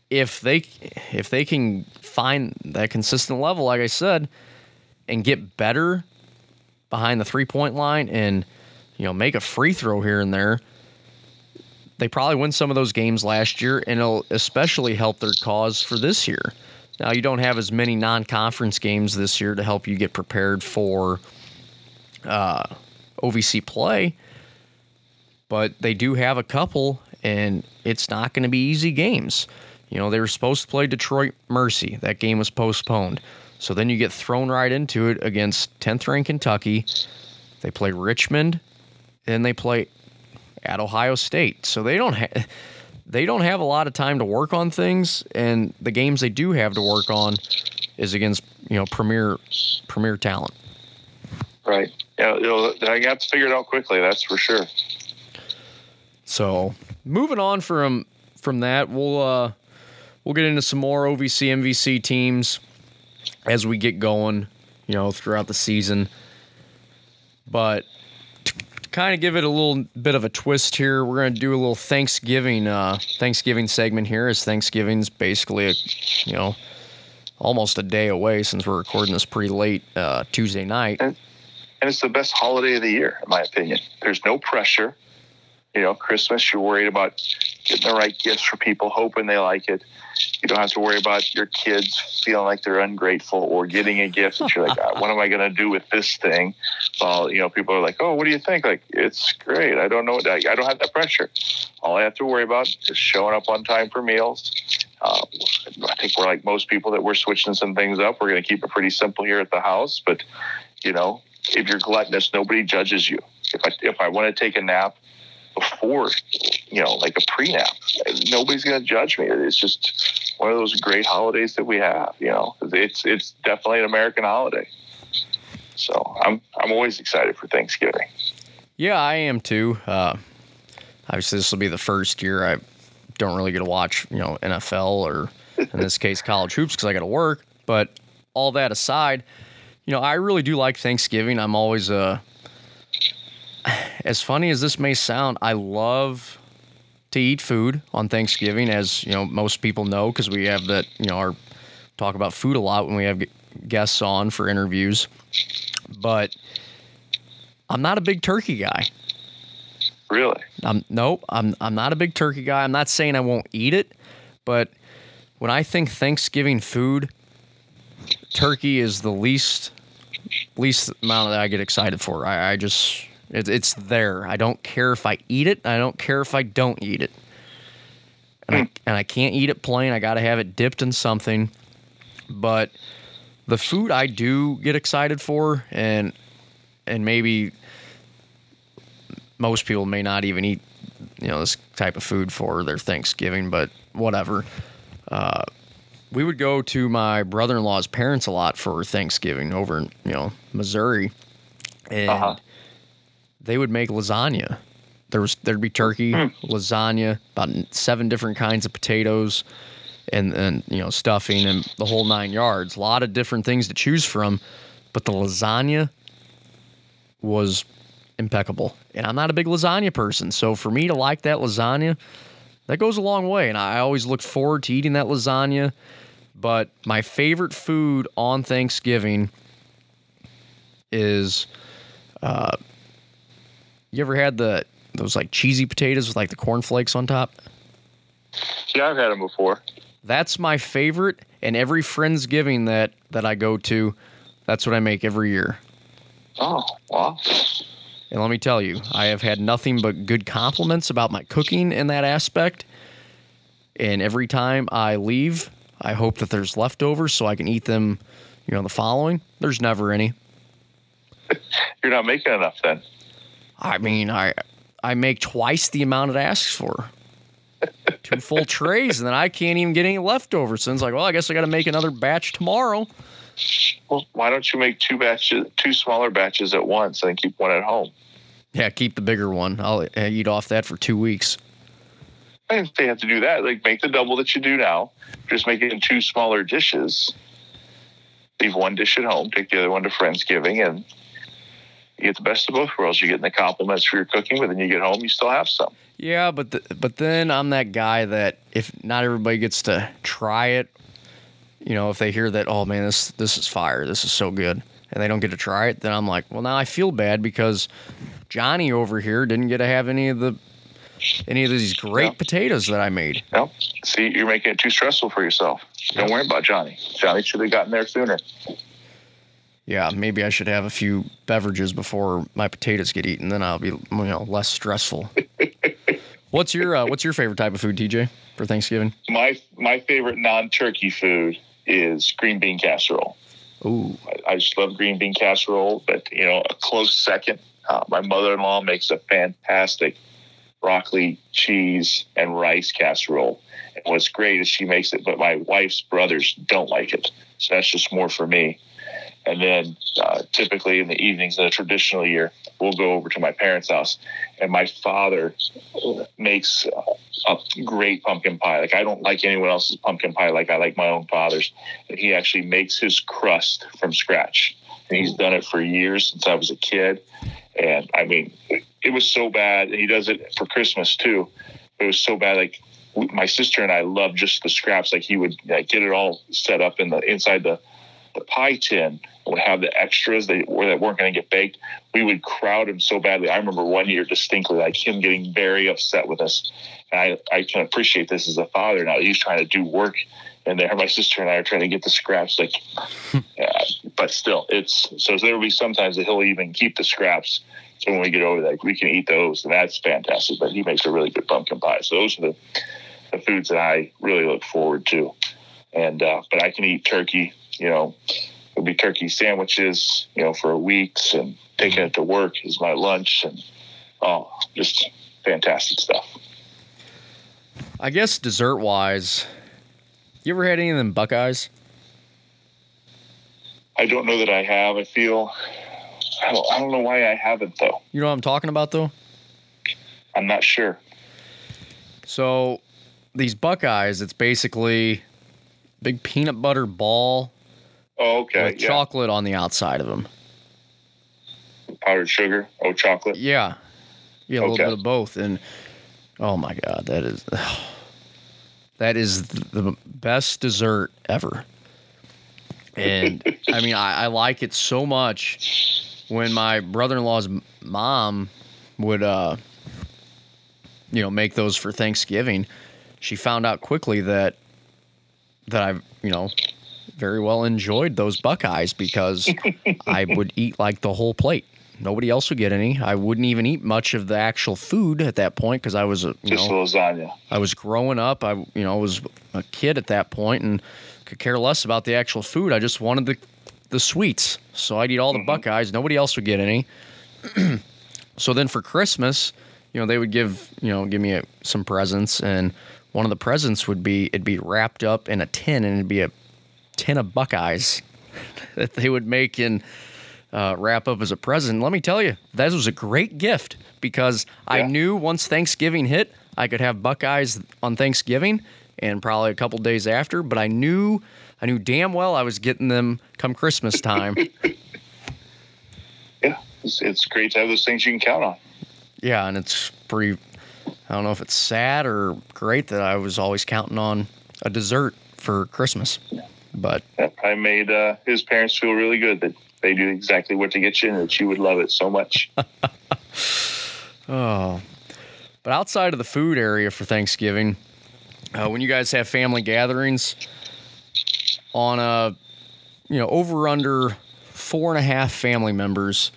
if they if they can find that consistent level like I said and get better behind the three-point line and you know make a free throw here and there they probably win some of those games last year and it'll especially help their cause for this year. Now you don't have as many non-conference games this year to help you get prepared for uh, OVC play, but they do have a couple, and it's not going to be easy games. You know, they were supposed to play Detroit Mercy. That game was postponed. So then you get thrown right into it against 10th ranked Kentucky. They play Richmond, then they play at Ohio State. So they don't have they don't have a lot of time to work on things, and the games they do have to work on is against you know premier premier talent. Right. Yeah, it'll, I got to figure it out quickly. That's for sure. So moving on from from that, we'll uh, we'll get into some more OVC MVC teams as we get going you know, throughout the season. But kind of give it a little bit of a twist here, we're going to do a little Thanksgiving uh, Thanksgiving segment here. As Thanksgiving's basically a, you know, almost a day away since we're recording this pretty late uh, Tuesday night. And, and it's the best holiday of the year, in my opinion. There's no pressure. You know, Christmas, you're worried about getting the right gifts for people, hoping they like it. You don't have to worry about your kids feeling like they're ungrateful or getting a gift that you're like, "Ah, what am I going to do with this thing? Well, you know, people are like, oh, what do you think? Like, it's great. I don't know. I I don't have that pressure. All I have to worry about is showing up on time for meals. Uh, I think we're like most people that we're switching some things up. We're going to keep it pretty simple here at the house, but you know, if you're gluttonous, nobody judges you. If I if I want to take a nap before, you know, like a pre nap, nobody's going to judge me. It's just one of those great holidays that we have. You know, it's it's definitely an American holiday. So I'm I'm always excited for Thanksgiving. Yeah, I am too. Uh, obviously, this will be the first year I don't really get to watch, you know, NFL or in this case, <laughs> college hoops because I got to work. But all that aside, you know, I really do like Thanksgiving. I'm always uh, as funny as this may sound, I love to eat food on Thanksgiving, as you know, most people know because we have that, you know, our talk about food a lot when we have guests on for interviews. But I'm not a big turkey guy. Really? I'm nope. I'm I'm not a big turkey guy. I'm not saying I won't eat it, but when I think Thanksgiving food, turkey is the least least amount that I get excited for. I, I just it, it's there. I don't care if I eat it. I don't care if I don't eat it. And I, and I can't eat it plain. I got to have it dipped in something. But the food I do get excited for, and and maybe most people may not even eat, you know, this type of food for their Thanksgiving, but whatever. Uh, we would go to my brother-in-law's parents a lot for Thanksgiving over in, you know, Missouri, and Uh-huh. They would make lasagna. There was there'd be turkey, lasagna, about seven different kinds of potatoes, and and you know stuffing and the whole nine yards. A lot of different things to choose from, but the lasagna was impeccable. And I'm not a big lasagna person, so for me to like that lasagna, that goes a long way. And I always look forward to eating that lasagna. But my favorite food on Thanksgiving is, uh, you ever had the those like cheesy potatoes with like the cornflakes on top? Yeah, I've had them before. That's my favorite. And every Friendsgiving that that I go to, that's what I make every year. Oh, wow. And let me tell you, I have had nothing but good compliments about my cooking in that aspect. And every time I leave, I hope that there's leftovers so I can eat them, you know, the following. There's never any. <laughs> You're not making enough then. I mean, I I make twice the amount it asks for. Two full <laughs> trays, and then I can't even get any leftovers. So it's like, well, I guess I got to make another batch tomorrow. Well, why don't you make two batches, two smaller batches at once, and keep one at home? Yeah, keep the bigger one. I'll uh, eat off that for two weeks. I didn't say you have to do that. Like make the double that you do now. Just make it in two smaller dishes. Leave one dish at home. Take the other one to Friendsgiving, and you get the best of both worlds. You're getting the compliments for your cooking, but then you get home, you still have some. Yeah, but the, but then I'm that guy that if not everybody gets to try it, you know, if they hear that, oh man, this this is fire, this is so good, and they don't get to try it, then I'm like, well, now I feel bad because Johnny over here didn't get to have any of the any of these great Yeah. potatoes that I made. No, see, you're making it too stressful for yourself. Don't worry about Johnny. Johnny should have gotten there sooner. Yeah, maybe I should have a few beverages before my potatoes get eaten. Then I'll be you know less stressful. <laughs> what's your uh, What's your favorite type of food, TJ, for Thanksgiving? My my favorite non-turkey food is green bean casserole. Ooh, I, I just love green bean casserole, but you know, a close second. Uh, my mother-in-law makes a fantastic broccoli, cheese, and rice casserole. And what's great is she makes it, but my wife's brothers don't like it, so that's just more for me. And then uh, typically in the evenings in a traditional year, we'll go over to my parents' house, and my father makes a great pumpkin pie. Like I don't like anyone else's pumpkin pie like I like my own father's. And he actually makes his crust from scratch. and he's done it for years since I was a kid. And I mean, it was so bad. And he does it for Christmas too. It was so bad. Like my sister and I love just the scraps. Like he would like, get it all set up in the inside the the pie tin would have the extras that, were, that weren't going to get baked. We would crowd him so badly. I remember one year distinctly, like him getting very upset with us. And I, I can appreciate this as a father now. He's trying to do work and there my sister and I are trying to get the scraps like <laughs> yeah, but still it's so there will be sometimes that he'll even keep the scraps so when we get over there we can eat those and that's fantastic but he makes a really good pumpkin pie so those are the, the foods that I really look forward to and uh, but I can eat turkey you know it'll be turkey sandwiches you know for weeks and taking it to work is my lunch and oh just fantastic stuff I guess dessert wise you ever had any of them Buckeyes? I don't know that I have. I feel I don't, I don't know why I haven't though. You know what I'm talking about though? I'm not sure. So these Buckeyes, it's basically big peanut butter ball. Oh, okay. With yeah. chocolate on the outside of them. Powdered sugar. Oh, chocolate. Yeah. Yeah, a okay. little bit of both. And oh my god, that is. <sighs> That is the best dessert ever. And <laughs> I mean, I, I, like it so much when my brother in law's mom would, uh, you know, make those for Thanksgiving. She found out quickly that that I, you know, very well enjoyed those Buckeyes because <laughs> I would eat like the whole plate. Nobody else would get any. I wouldn't even eat much of the actual food at that point because I was a you just know, lasagna. I was growing up. I you know was a kid at that point and could care less about the actual food. I just wanted the the sweets. So I'd eat all the mm-hmm. Buckeyes. Nobody else would get any. <clears throat> so then for Christmas, you know, they would give you know give me a, some presents, and one of the presents would be it'd be wrapped up in a tin, and it'd be a tin of Buckeyes <laughs> that they would make and uh, wrap up as a present. Let me tell you, that was a great gift because yeah. I knew once Thanksgiving hit, I could have Buckeyes on Thanksgiving and probably a couple days after. But I knew, I knew damn well I was getting them come Christmas time. <laughs> yeah, it's, it's great to have those things you can count on. Yeah, and it's pretty. I don't know if it's sad or great that I was always counting on a dessert for Christmas. But I made uh, his parents feel really good that they knew exactly what to get you and that you would love it so much. <laughs> oh. But outside of the food area for Thanksgiving, uh, when you guys have family gatherings on a, you know, over under four and a half family members,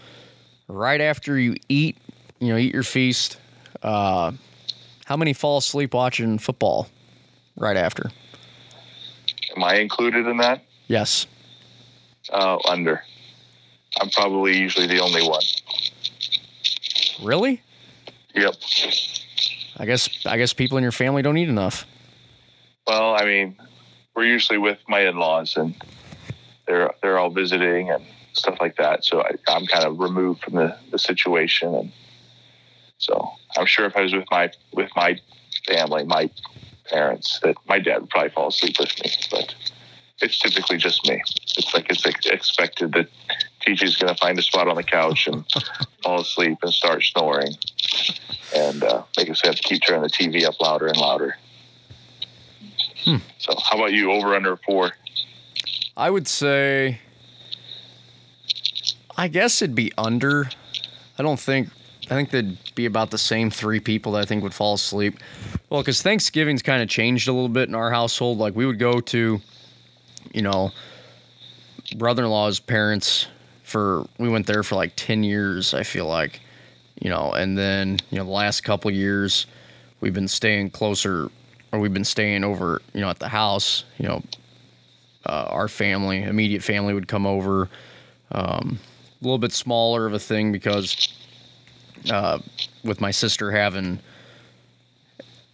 right after you eat, you know, eat your feast, uh, how many fall asleep watching football right after? Am I included in that? Yes. Uh, under. I'm probably usually the only one. Really? Yep. I guess I guess people in your family don't eat enough. Well, I mean, we're usually with my in-laws, and they're they're all visiting and stuff like that. So I, I'm kind of removed from the, the situation, and so I'm sure if I was with my with my family, my parents, that my dad would probably fall asleep with me, but it's typically just me. It's like it's expected that TJ's going to find a spot on the couch and <laughs> fall asleep and start snoring, and uh, make us have to keep turning the TV up louder and louder. Hmm. So, how about you? Over under four? I would say. I guess it'd be under. I don't think. I think there'd be about the same three people that I think would fall asleep. Well, because Thanksgiving's kind of changed a little bit in our household. Like we would go to, you know, brother-in-law's parents for we went there for like 10 years i feel like you know and then you know the last couple years we've been staying closer or we've been staying over you know at the house you know uh, our family immediate family would come over um, a little bit smaller of a thing because uh, with my sister having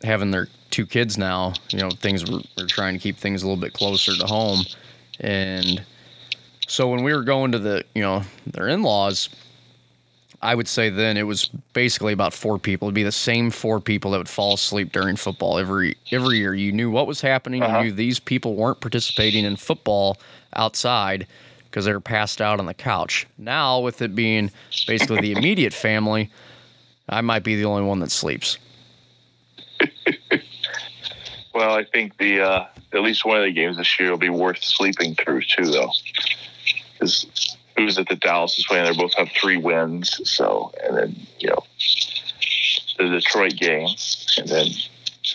having their two kids now you know things we're, we're trying to keep things a little bit closer to home and so when we were going to the, you know, their in-laws, I would say then it was basically about four people. It'd be the same four people that would fall asleep during football every every year. You knew what was happening. Uh-huh. You knew these people weren't participating in football outside because they're passed out on the couch. Now, with it being basically the immediate family, I might be the only one that sleeps. well, I think the uh, at least one of the games this year will be worth sleeping through too, though, because who's at the Dallas is playing? They both have three wins, so and then you know the Detroit game, and then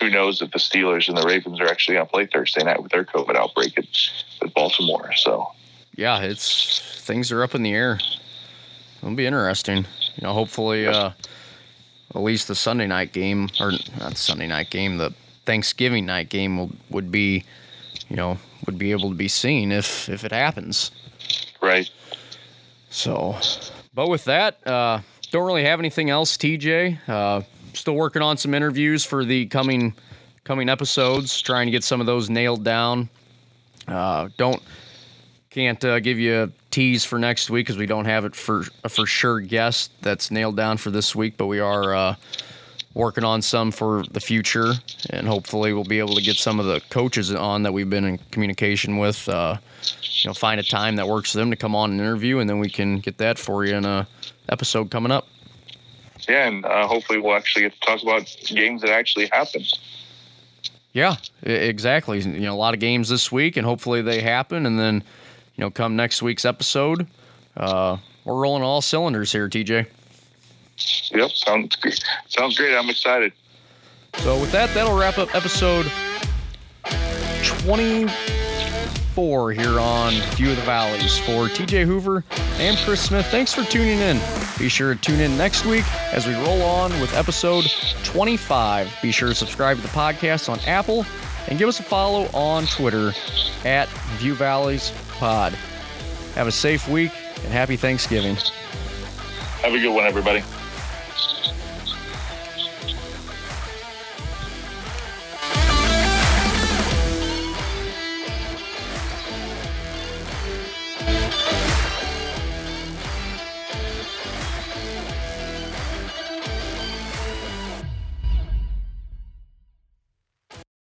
who knows if the Steelers and the Ravens are actually going to play Thursday night with their COVID outbreak at, with Baltimore. So yeah, it's things are up in the air. It'll be interesting. You know, hopefully, uh, at least the Sunday night game, or not Sunday night game, the Thanksgiving night game will, would be, you know, would be able to be seen if if it happens. Right. So, but with that, uh, don't really have anything else, TJ. Uh, still working on some interviews for the coming coming episodes, trying to get some of those nailed down. Uh, don't can't uh, give you a tease for next week because we don't have it for a for sure guest that's nailed down for this week, but we are uh, working on some for the future, and hopefully we'll be able to get some of the coaches on that we've been in communication with. Uh, you know, find a time that works for them to come on and interview, and then we can get that for you in a episode coming up. Yeah, and uh, hopefully we'll actually get to talk about games that actually happened. Yeah, exactly. You know, a lot of games this week, and hopefully they happen, and then you know, come next week's episode, uh, we're rolling all cylinders here, TJ. Yep, sounds good. Sounds great. I'm excited. So with that, that'll wrap up episode 24 here on View of the Valleys. For TJ Hoover and Chris Smith, thanks for tuning in. Be sure to tune in next week as we roll on with episode 25. Be sure to subscribe to the podcast on Apple and give us a follow on Twitter at View Valleys Pod. Have a safe week and happy Thanksgiving. Have a good one, everybody.